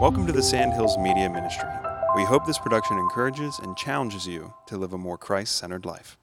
Welcome to the Sandhills Media Ministry. We hope this production encourages and challenges you to live a more Christ centered life.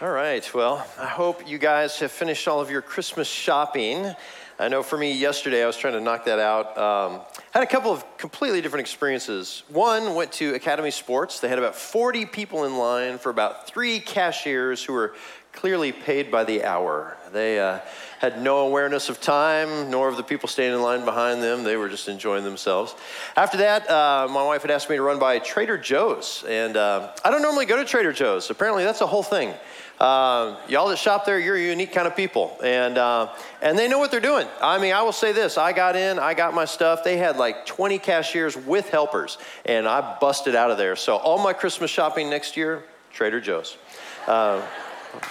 All right. Well, I hope you guys have finished all of your Christmas shopping. I know for me, yesterday I was trying to knock that out. Um, had a couple of completely different experiences. One went to Academy Sports. They had about 40 people in line for about three cashiers who were clearly paid by the hour. They uh, had no awareness of time, nor of the people standing in line behind them. They were just enjoying themselves. After that, uh, my wife had asked me to run by Trader Joe's. And uh, I don't normally go to Trader Joe's. Apparently, that's a whole thing. Uh, y'all that shop there, you're a unique kind of people, and uh, and they know what they're doing. I mean, I will say this: I got in, I got my stuff. They had like 20 cashiers with helpers, and I busted out of there. So all my Christmas shopping next year, Trader Joe's.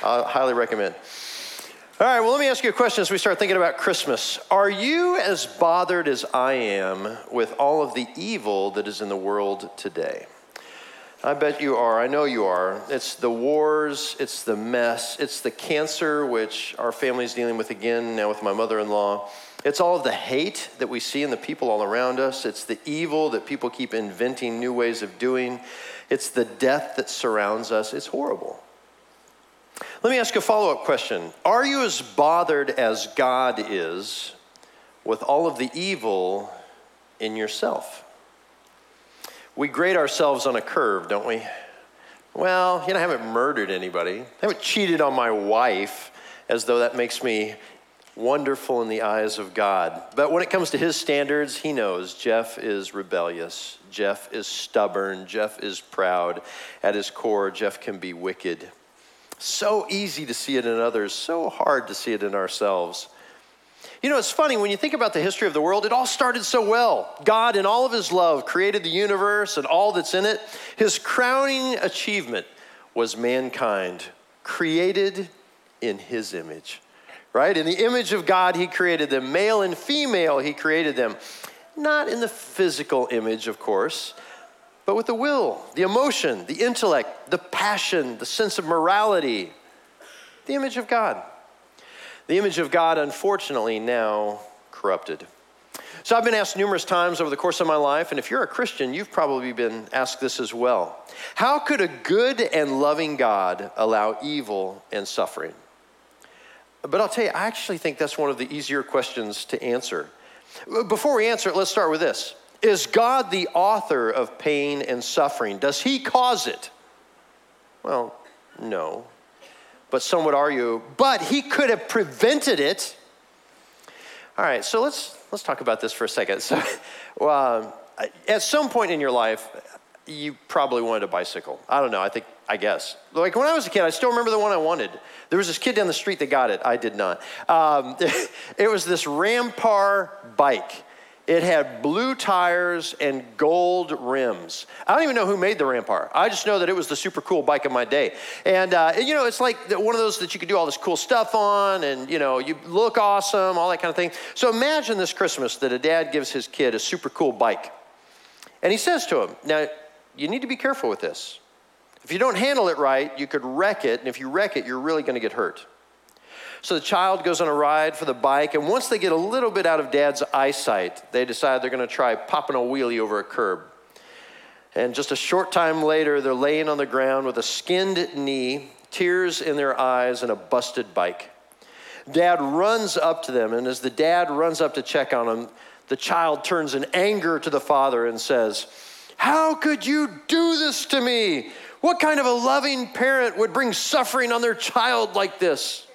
I highly recommend. All right, well, let me ask you a question as we start thinking about Christmas. Are you as bothered as I am with all of the evil that is in the world today? I bet you are. I know you are. It's the wars, it's the mess, it's the cancer, which our family's dealing with again now with my mother in law. It's all of the hate that we see in the people all around us. It's the evil that people keep inventing new ways of doing. It's the death that surrounds us. It's horrible. Let me ask a follow up question Are you as bothered as God is with all of the evil in yourself? We grade ourselves on a curve, don't we? Well, you know, I haven't murdered anybody. I haven't cheated on my wife as though that makes me wonderful in the eyes of God. But when it comes to his standards, he knows Jeff is rebellious. Jeff is stubborn. Jeff is proud. At his core, Jeff can be wicked. So easy to see it in others, so hard to see it in ourselves. You know, it's funny when you think about the history of the world, it all started so well. God, in all of his love, created the universe and all that's in it. His crowning achievement was mankind, created in his image, right? In the image of God, he created them. Male and female, he created them. Not in the physical image, of course, but with the will, the emotion, the intellect, the passion, the sense of morality, the image of God. The image of God, unfortunately, now corrupted. So I've been asked numerous times over the course of my life, and if you're a Christian, you've probably been asked this as well. How could a good and loving God allow evil and suffering? But I'll tell you, I actually think that's one of the easier questions to answer. Before we answer it, let's start with this Is God the author of pain and suffering? Does he cause it? Well, no but some would argue, but he could have prevented it. All right, so let's let's talk about this for a second. So, uh, at some point in your life, you probably wanted a bicycle. I don't know. I think I guess. Like when I was a kid, I still remember the one I wanted. There was this kid down the street that got it. I did not. Um, it was this Rampar bike. It had blue tires and gold rims. I don't even know who made the Rampart. I just know that it was the super cool bike of my day. And, uh, you know, it's like one of those that you could do all this cool stuff on and, you know, you look awesome, all that kind of thing. So imagine this Christmas that a dad gives his kid a super cool bike. And he says to him, now, you need to be careful with this. If you don't handle it right, you could wreck it. And if you wreck it, you're really going to get hurt. So the child goes on a ride for the bike, and once they get a little bit out of dad's eyesight, they decide they're going to try popping a wheelie over a curb. And just a short time later, they're laying on the ground with a skinned knee, tears in their eyes, and a busted bike. Dad runs up to them, and as the dad runs up to check on them, the child turns in anger to the father and says, How could you do this to me? What kind of a loving parent would bring suffering on their child like this?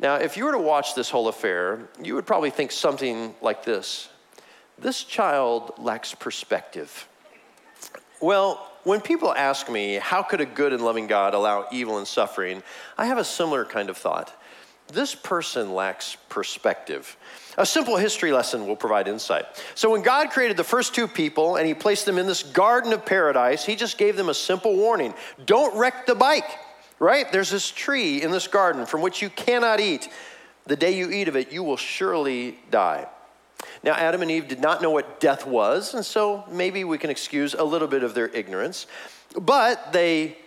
Now, if you were to watch this whole affair, you would probably think something like this This child lacks perspective. Well, when people ask me, how could a good and loving God allow evil and suffering, I have a similar kind of thought. This person lacks perspective. A simple history lesson will provide insight. So, when God created the first two people and He placed them in this garden of paradise, He just gave them a simple warning don't wreck the bike right? There's this tree in this garden from which you cannot eat. The day you eat of it, you will surely die. Now, Adam and Eve did not know what death was, and so maybe we can excuse a little bit of their ignorance. But they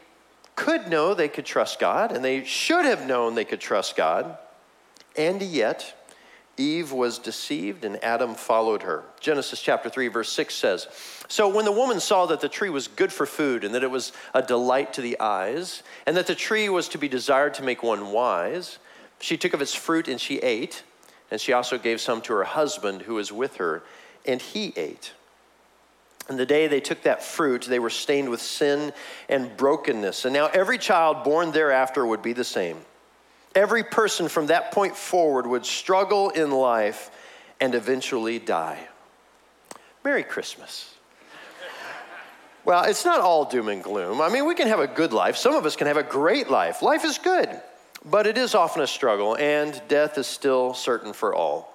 could know they could trust God, and they should have known they could trust God. And yet, Eve was deceived and Adam followed her. Genesis chapter 3, verse 6 says So when the woman saw that the tree was good for food and that it was a delight to the eyes, and that the tree was to be desired to make one wise, she took of its fruit and she ate, and she also gave some to her husband who was with her, and he ate. And the day they took that fruit, they were stained with sin and brokenness. And now every child born thereafter would be the same. Every person from that point forward would struggle in life and eventually die. Merry Christmas. Well, it's not all doom and gloom. I mean, we can have a good life. Some of us can have a great life. Life is good, but it is often a struggle, and death is still certain for all.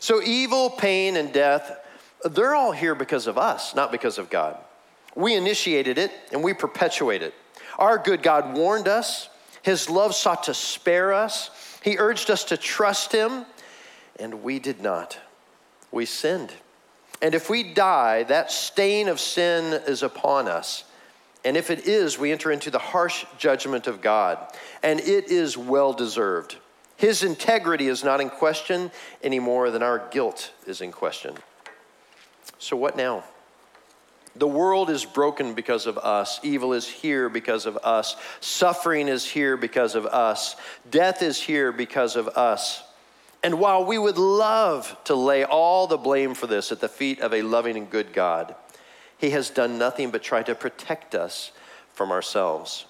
So, evil, pain, and death, they're all here because of us, not because of God. We initiated it and we perpetuate it. Our good God warned us his love sought to spare us. He urged us to trust Him, and we did not. We sinned. And if we die, that stain of sin is upon us. And if it is, we enter into the harsh judgment of God. And it is well deserved. His integrity is not in question any more than our guilt is in question. So, what now? The world is broken because of us. Evil is here because of us. Suffering is here because of us. Death is here because of us. And while we would love to lay all the blame for this at the feet of a loving and good God, He has done nothing but try to protect us from ourselves.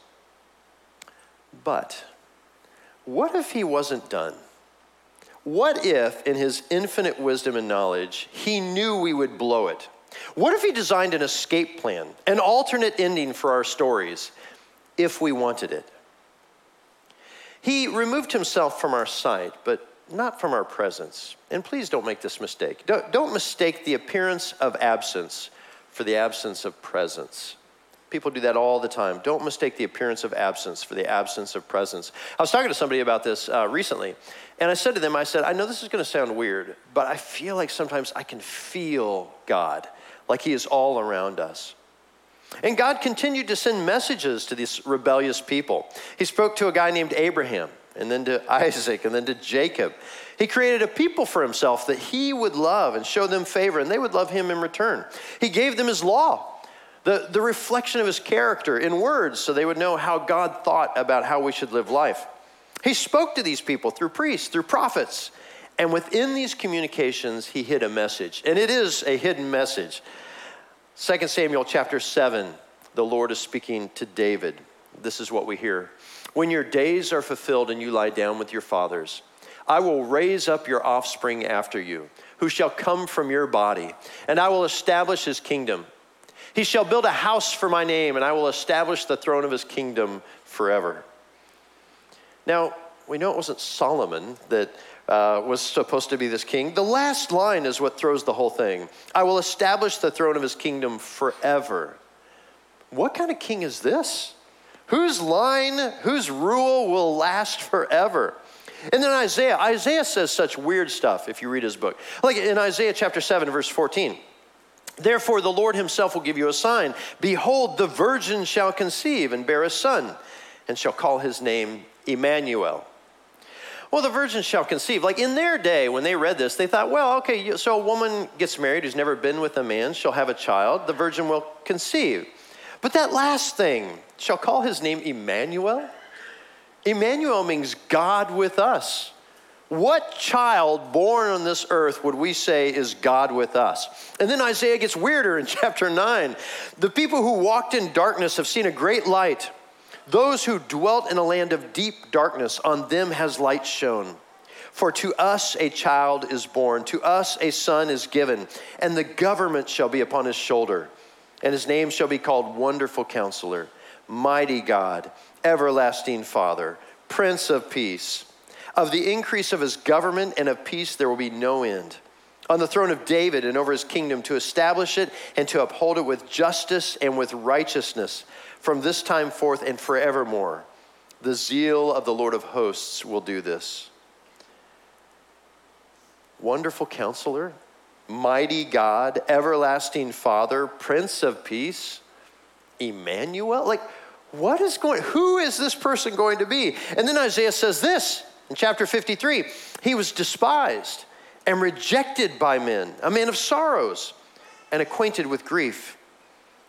But what if He wasn't done? What if, in His infinite wisdom and knowledge, He knew we would blow it? What if he designed an escape plan, an alternate ending for our stories, if we wanted it? He removed himself from our sight, but not from our presence. And please don't make this mistake. Don't, don't mistake the appearance of absence for the absence of presence. People do that all the time. Don't mistake the appearance of absence for the absence of presence. I was talking to somebody about this uh, recently, and I said to them, I said, I know this is going to sound weird, but I feel like sometimes I can feel God like He is all around us. And God continued to send messages to these rebellious people. He spoke to a guy named Abraham, and then to Isaac, and then to Jacob. He created a people for himself that he would love and show them favor, and they would love him in return. He gave them his law, the, the reflection of his character in words, so they would know how God thought about how we should live life. He spoke to these people through priests, through prophets, and within these communications, he hid a message. And it is a hidden message. 2 Samuel chapter 7, the Lord is speaking to David. This is what we hear. When your days are fulfilled and you lie down with your fathers, I will raise up your offspring after you, who shall come from your body, and I will establish his kingdom. He shall build a house for my name, and I will establish the throne of his kingdom forever. Now, we know it wasn't Solomon that uh, was supposed to be this king. The last line is what throws the whole thing I will establish the throne of his kingdom forever. What kind of king is this? Whose line, whose rule will last forever? And then Isaiah, Isaiah says such weird stuff if you read his book. Like in Isaiah chapter 7, verse 14. Therefore, the Lord himself will give you a sign. Behold, the virgin shall conceive and bear a son, and shall call his name Emmanuel. Well, the virgin shall conceive. Like in their day, when they read this, they thought, well, okay, so a woman gets married who's never been with a man, she'll have a child, the virgin will conceive. But that last thing, shall call his name Emmanuel? Emmanuel means God with us. What child born on this earth would we say is God with us? And then Isaiah gets weirder in chapter 9. The people who walked in darkness have seen a great light. Those who dwelt in a land of deep darkness, on them has light shone. For to us a child is born, to us a son is given, and the government shall be upon his shoulder. And his name shall be called Wonderful Counselor, Mighty God, Everlasting Father, Prince of Peace. Of the increase of his government and of peace there will be no end. On the throne of David and over his kingdom, to establish it and to uphold it with justice and with righteousness from this time forth and forevermore. The zeal of the Lord of hosts will do this. Wonderful counselor, mighty God, everlasting Father, Prince of Peace, Emmanuel. Like, what is going, who is this person going to be? And then Isaiah says this in chapter 53 He was despised and rejected by men, a man of sorrows and acquainted with grief.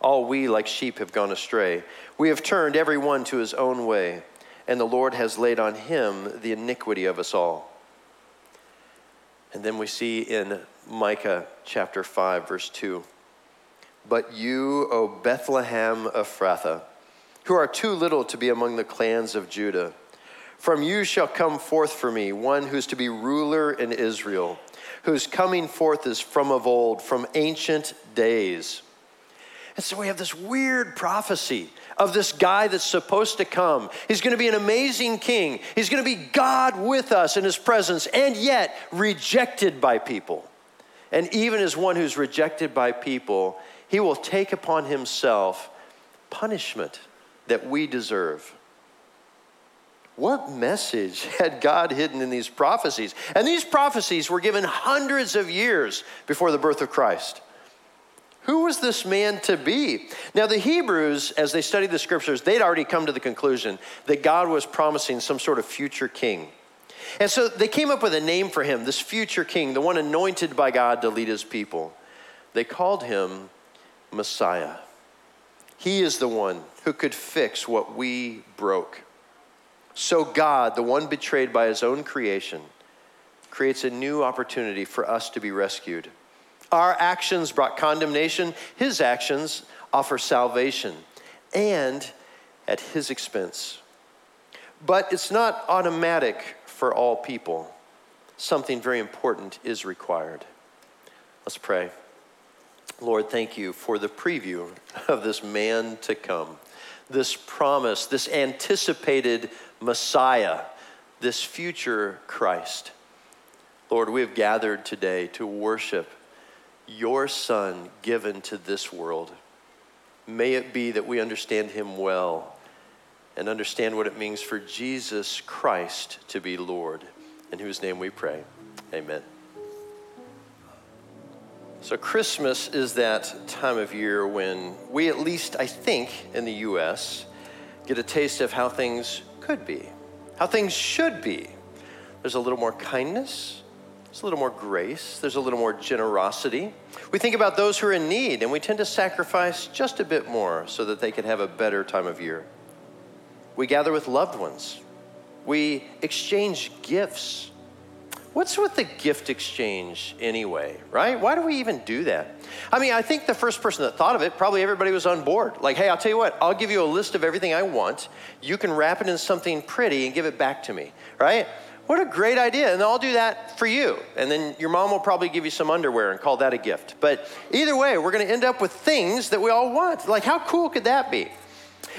All we, like sheep, have gone astray. We have turned every one to his own way, and the Lord has laid on him the iniquity of us all. And then we see in Micah chapter 5, verse 2 But you, O Bethlehem Ephrathah, who are too little to be among the clans of Judah, from you shall come forth for me one who's to be ruler in Israel, whose coming forth is from of old, from ancient days. And so we have this weird prophecy of this guy that's supposed to come. He's going to be an amazing king. He's going to be God with us in his presence, and yet rejected by people. And even as one who's rejected by people, he will take upon himself punishment that we deserve. What message had God hidden in these prophecies? And these prophecies were given hundreds of years before the birth of Christ. Who was this man to be? Now, the Hebrews, as they studied the scriptures, they'd already come to the conclusion that God was promising some sort of future king. And so they came up with a name for him, this future king, the one anointed by God to lead his people. They called him Messiah. He is the one who could fix what we broke. So, God, the one betrayed by his own creation, creates a new opportunity for us to be rescued. Our actions brought condemnation, his actions offer salvation, and at his expense. But it's not automatic for all people. Something very important is required. Let's pray. Lord, thank you for the preview of this man to come, this promise, this anticipated Messiah, this future Christ. Lord, we have gathered today to worship your Son given to this world. May it be that we understand him well and understand what it means for Jesus Christ to be Lord, in whose name we pray. Amen. So, Christmas is that time of year when we, at least I think in the U.S., get a taste of how things could be, how things should be. There's a little more kindness, there's a little more grace, there's a little more generosity. We think about those who are in need, and we tend to sacrifice just a bit more so that they can have a better time of year. We gather with loved ones, we exchange gifts. What's with the gift exchange anyway, right? Why do we even do that? I mean, I think the first person that thought of it, probably everybody was on board. Like, hey, I'll tell you what, I'll give you a list of everything I want. You can wrap it in something pretty and give it back to me, right? What a great idea. And I'll do that for you. And then your mom will probably give you some underwear and call that a gift. But either way, we're going to end up with things that we all want. Like, how cool could that be?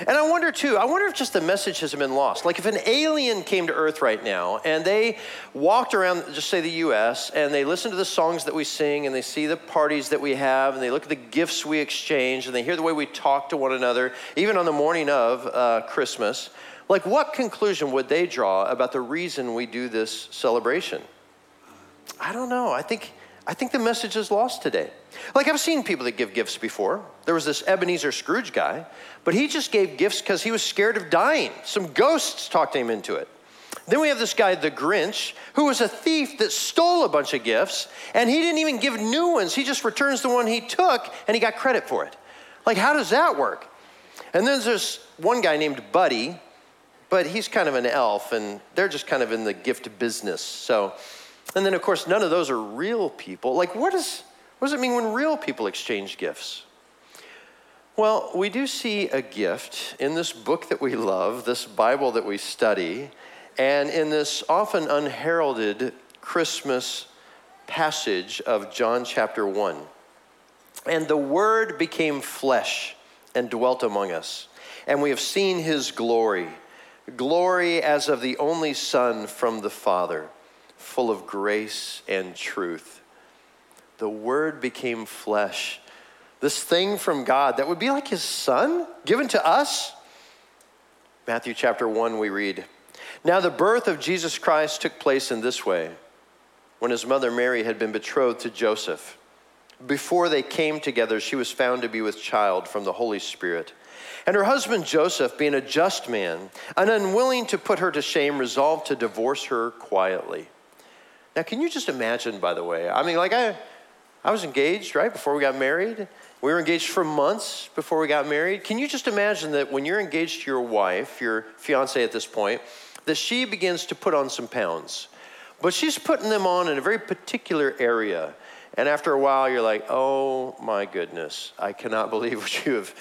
And I wonder too, I wonder if just the message has been lost. Like if an alien came to Earth right now and they walked around, just say the US, and they listen to the songs that we sing and they see the parties that we have and they look at the gifts we exchange and they hear the way we talk to one another, even on the morning of uh, Christmas, like what conclusion would they draw about the reason we do this celebration? I don't know. I think I think the message is lost today. Like, I've seen people that give gifts before. There was this Ebenezer Scrooge guy, but he just gave gifts because he was scared of dying. Some ghosts talked him into it. Then we have this guy, the Grinch, who was a thief that stole a bunch of gifts, and he didn't even give new ones. He just returns the one he took, and he got credit for it. Like, how does that work? And then there's one guy named Buddy, but he's kind of an elf, and they're just kind of in the gift business. So, and then, of course, none of those are real people. Like, what, is, what does it mean when real people exchange gifts? Well, we do see a gift in this book that we love, this Bible that we study, and in this often unheralded Christmas passage of John chapter 1. And the Word became flesh and dwelt among us, and we have seen his glory glory as of the only Son from the Father full of grace and truth. the Word became flesh. This thing from God that would be like His Son given to us. Matthew chapter 1, we read Now the birth of Jesus Christ took place in this way when his mother Mary had been betrothed to Joseph. Before they came together, she was found to be with child from the Holy Spirit. And her husband Joseph, being a just man and unwilling to put her to shame, resolved to divorce her quietly. Now, can you just imagine, by the way? I mean, like, I, I was engaged, right, before we got married. We were engaged for months before we got married. Can you just imagine that when you're engaged to your wife, your fiance at this point, that she begins to put on some pounds? But she's putting them on in a very particular area. And after a while, you're like, oh my goodness, I cannot believe what you have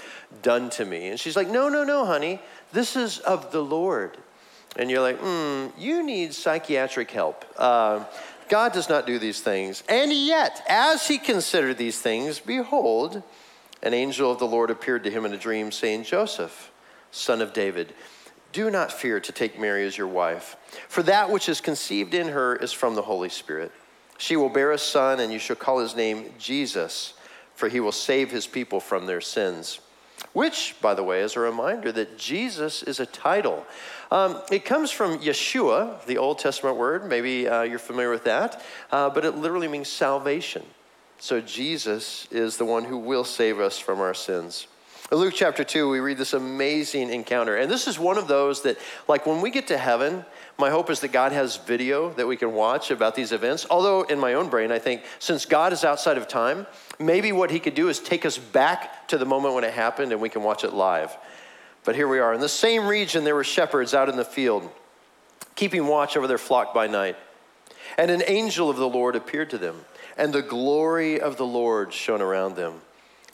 done to me. And she's like, no, no, no, honey, this is of the Lord. And you're like, hmm, you need psychiatric help. Uh, God does not do these things. And yet, as he considered these things, behold, an angel of the Lord appeared to him in a dream, saying, Joseph, son of David, do not fear to take Mary as your wife, for that which is conceived in her is from the Holy Spirit. She will bear a son, and you shall call his name Jesus, for he will save his people from their sins. Which, by the way, is a reminder that Jesus is a title. Um, it comes from Yeshua, the Old Testament word. Maybe uh, you're familiar with that, uh, but it literally means salvation. So Jesus is the one who will save us from our sins. In Luke chapter 2, we read this amazing encounter. And this is one of those that, like, when we get to heaven, my hope is that God has video that we can watch about these events. Although, in my own brain, I think since God is outside of time, maybe what he could do is take us back to the moment when it happened and we can watch it live. But here we are. In the same region, there were shepherds out in the field, keeping watch over their flock by night. And an angel of the Lord appeared to them, and the glory of the Lord shone around them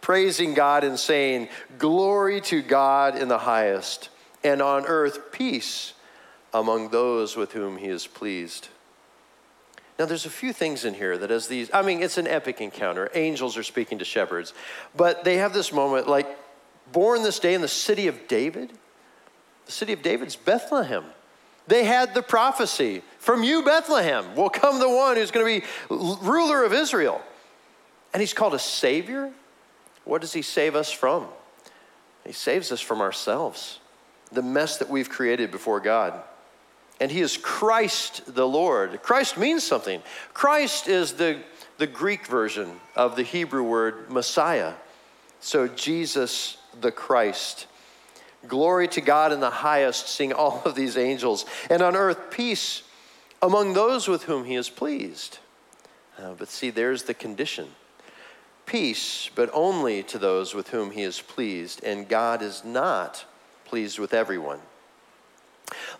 praising God and saying, Glory to God in the highest, and on earth peace among those with whom he is pleased. Now, there's a few things in here that, as these, I mean, it's an epic encounter. Angels are speaking to shepherds, but they have this moment like, born this day in the city of David. The city of David's Bethlehem. They had the prophecy from you, Bethlehem, will come the one who's going to be ruler of Israel. And he's called a savior. What does he save us from? He saves us from ourselves, the mess that we've created before God. And he is Christ the Lord. Christ means something. Christ is the, the Greek version of the Hebrew word Messiah. So Jesus the Christ. Glory to God in the highest, sing all of these angels. And on earth, peace among those with whom he is pleased. Uh, but see, there's the condition peace, but only to those with whom he is pleased, and God is not pleased with everyone.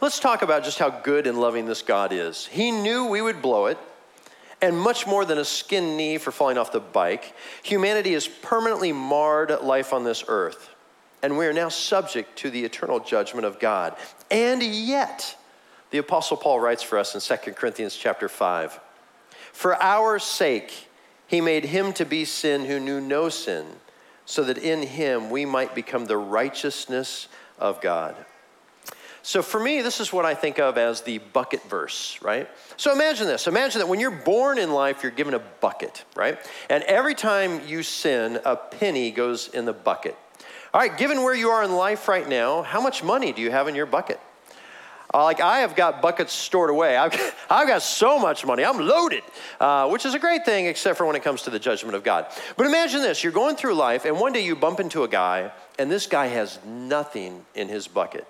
Let's talk about just how good and loving this God is. He knew we would blow it, and much more than a skin knee for falling off the bike, humanity has permanently marred life on this earth, and we are now subject to the eternal judgment of God. And yet, the apostle Paul writes for us in 2 Corinthians chapter 5, for our sake he made him to be sin who knew no sin, so that in him we might become the righteousness of God. So for me, this is what I think of as the bucket verse, right? So imagine this. Imagine that when you're born in life, you're given a bucket, right? And every time you sin, a penny goes in the bucket. All right, given where you are in life right now, how much money do you have in your bucket? Uh, like I have got buckets stored away. I've, I've got so much money. I'm loaded, uh, which is a great thing, except for when it comes to the judgment of God. But imagine this you're going through life, and one day you bump into a guy, and this guy has nothing in his bucket.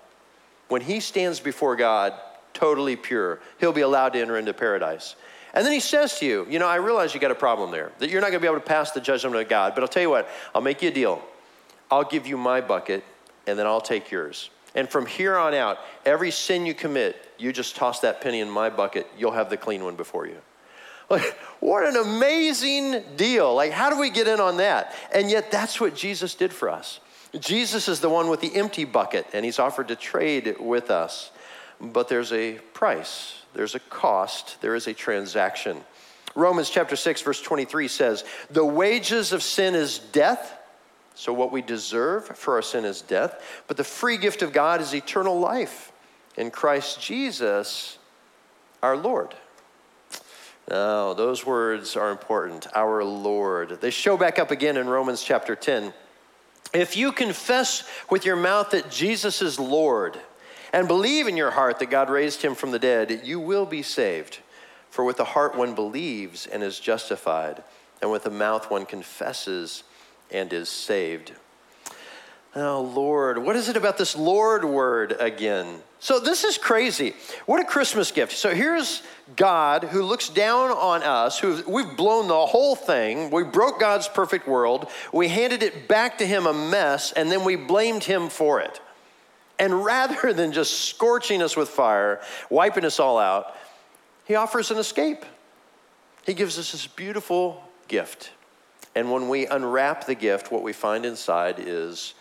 When he stands before God, totally pure, he'll be allowed to enter into paradise. And then he says to you, You know, I realize you got a problem there, that you're not going to be able to pass the judgment of God, but I'll tell you what, I'll make you a deal. I'll give you my bucket, and then I'll take yours. And from here on out, every sin you commit, you just toss that penny in my bucket, you'll have the clean one before you. Like, what an amazing deal. Like, how do we get in on that? And yet, that's what Jesus did for us. Jesus is the one with the empty bucket, and he's offered to trade with us. But there's a price, there's a cost, there is a transaction. Romans chapter 6, verse 23 says, The wages of sin is death. So, what we deserve for our sin is death, but the free gift of God is eternal life in Christ Jesus our Lord. Now, those words are important. Our Lord. They show back up again in Romans chapter 10. If you confess with your mouth that Jesus is Lord and believe in your heart that God raised him from the dead, you will be saved. For with the heart one believes and is justified, and with the mouth one confesses and is saved. Oh, Lord, what is it about this Lord word again? So, this is crazy. What a Christmas gift. So, here's God who looks down on us, who we've blown the whole thing. We broke God's perfect world. We handed it back to Him a mess, and then we blamed Him for it. And rather than just scorching us with fire, wiping us all out, He offers an escape. He gives us this beautiful gift. And when we unwrap the gift, what we find inside is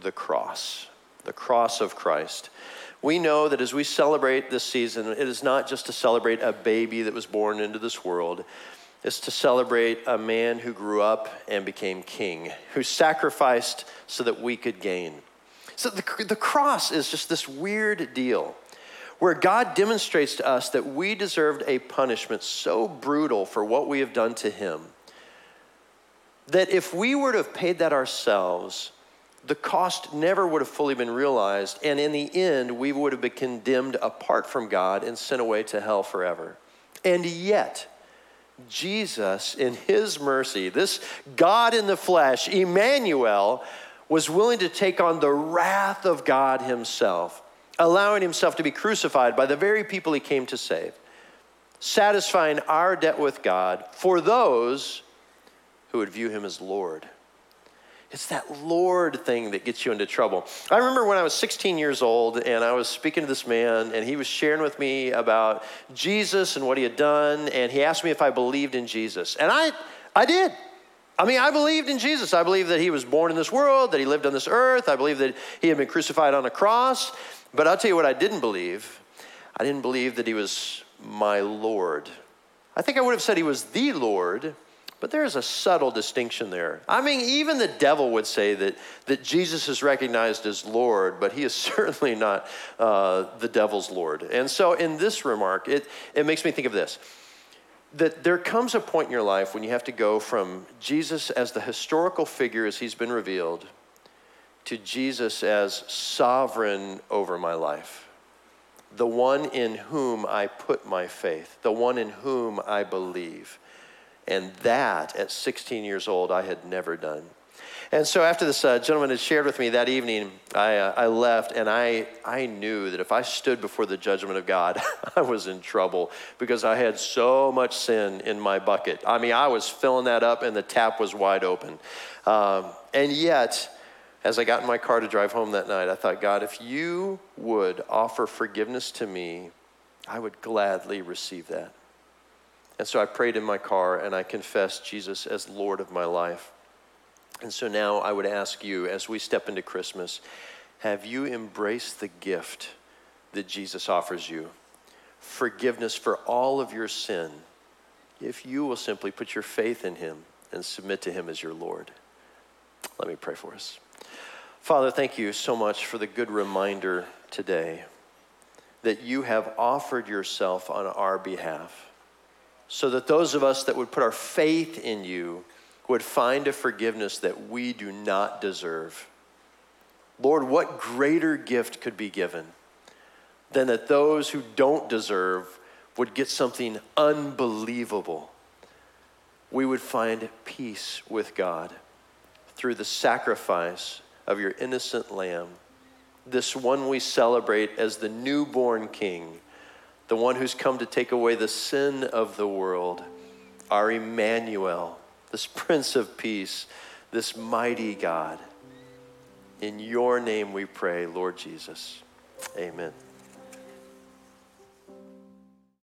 the cross, the cross of Christ. We know that as we celebrate this season, it is not just to celebrate a baby that was born into this world. It's to celebrate a man who grew up and became king, who sacrificed so that we could gain. So the, the cross is just this weird deal where God demonstrates to us that we deserved a punishment so brutal for what we have done to him that if we were to have paid that ourselves, the cost never would have fully been realized. And in the end, we would have been condemned apart from God and sent away to hell forever. And yet, Jesus, in his mercy, this God in the flesh, Emmanuel, was willing to take on the wrath of God himself, allowing himself to be crucified by the very people he came to save, satisfying our debt with God for those who would view him as Lord. It's that Lord thing that gets you into trouble. I remember when I was 16 years old and I was speaking to this man and he was sharing with me about Jesus and what he had done and he asked me if I believed in Jesus. And I I did. I mean, I believed in Jesus. I believe that he was born in this world, that he lived on this earth. I believe that he had been crucified on a cross. But I'll tell you what I didn't believe. I didn't believe that he was my Lord. I think I would have said he was the Lord but there's a subtle distinction there. I mean, even the devil would say that, that Jesus is recognized as Lord, but he is certainly not uh, the devil's Lord. And so, in this remark, it, it makes me think of this that there comes a point in your life when you have to go from Jesus as the historical figure as he's been revealed to Jesus as sovereign over my life. The one in whom I put my faith, the one in whom I believe. And that, at 16 years old, I had never done. And so after this uh, gentleman had shared with me that evening, I, uh, I left and I, I knew that if I stood before the judgment of God, I was in trouble because I had so much sin in my bucket. I mean, I was filling that up and the tap was wide open. Um, and yet, as I got in my car to drive home that night, I thought, God, if you would offer forgiveness to me, I would gladly receive that. And so I prayed in my car and I confessed Jesus as Lord of my life. And so now I would ask you, as we step into Christmas, have you embraced the gift that Jesus offers you? Forgiveness for all of your sin, if you will simply put your faith in Him and submit to Him as your Lord. Let me pray for us. Father, thank you so much for the good reminder today that you have offered yourself on our behalf so that those of us that would put our faith in you would find a forgiveness that we do not deserve. Lord, what greater gift could be given than that those who don't deserve would get something unbelievable? We would find peace with God through the sacrifice of your innocent lamb, this one we celebrate as the newborn king the one who's come to take away the sin of the world, our Emmanuel, this Prince of Peace, this mighty God. In your name we pray, Lord Jesus. Amen.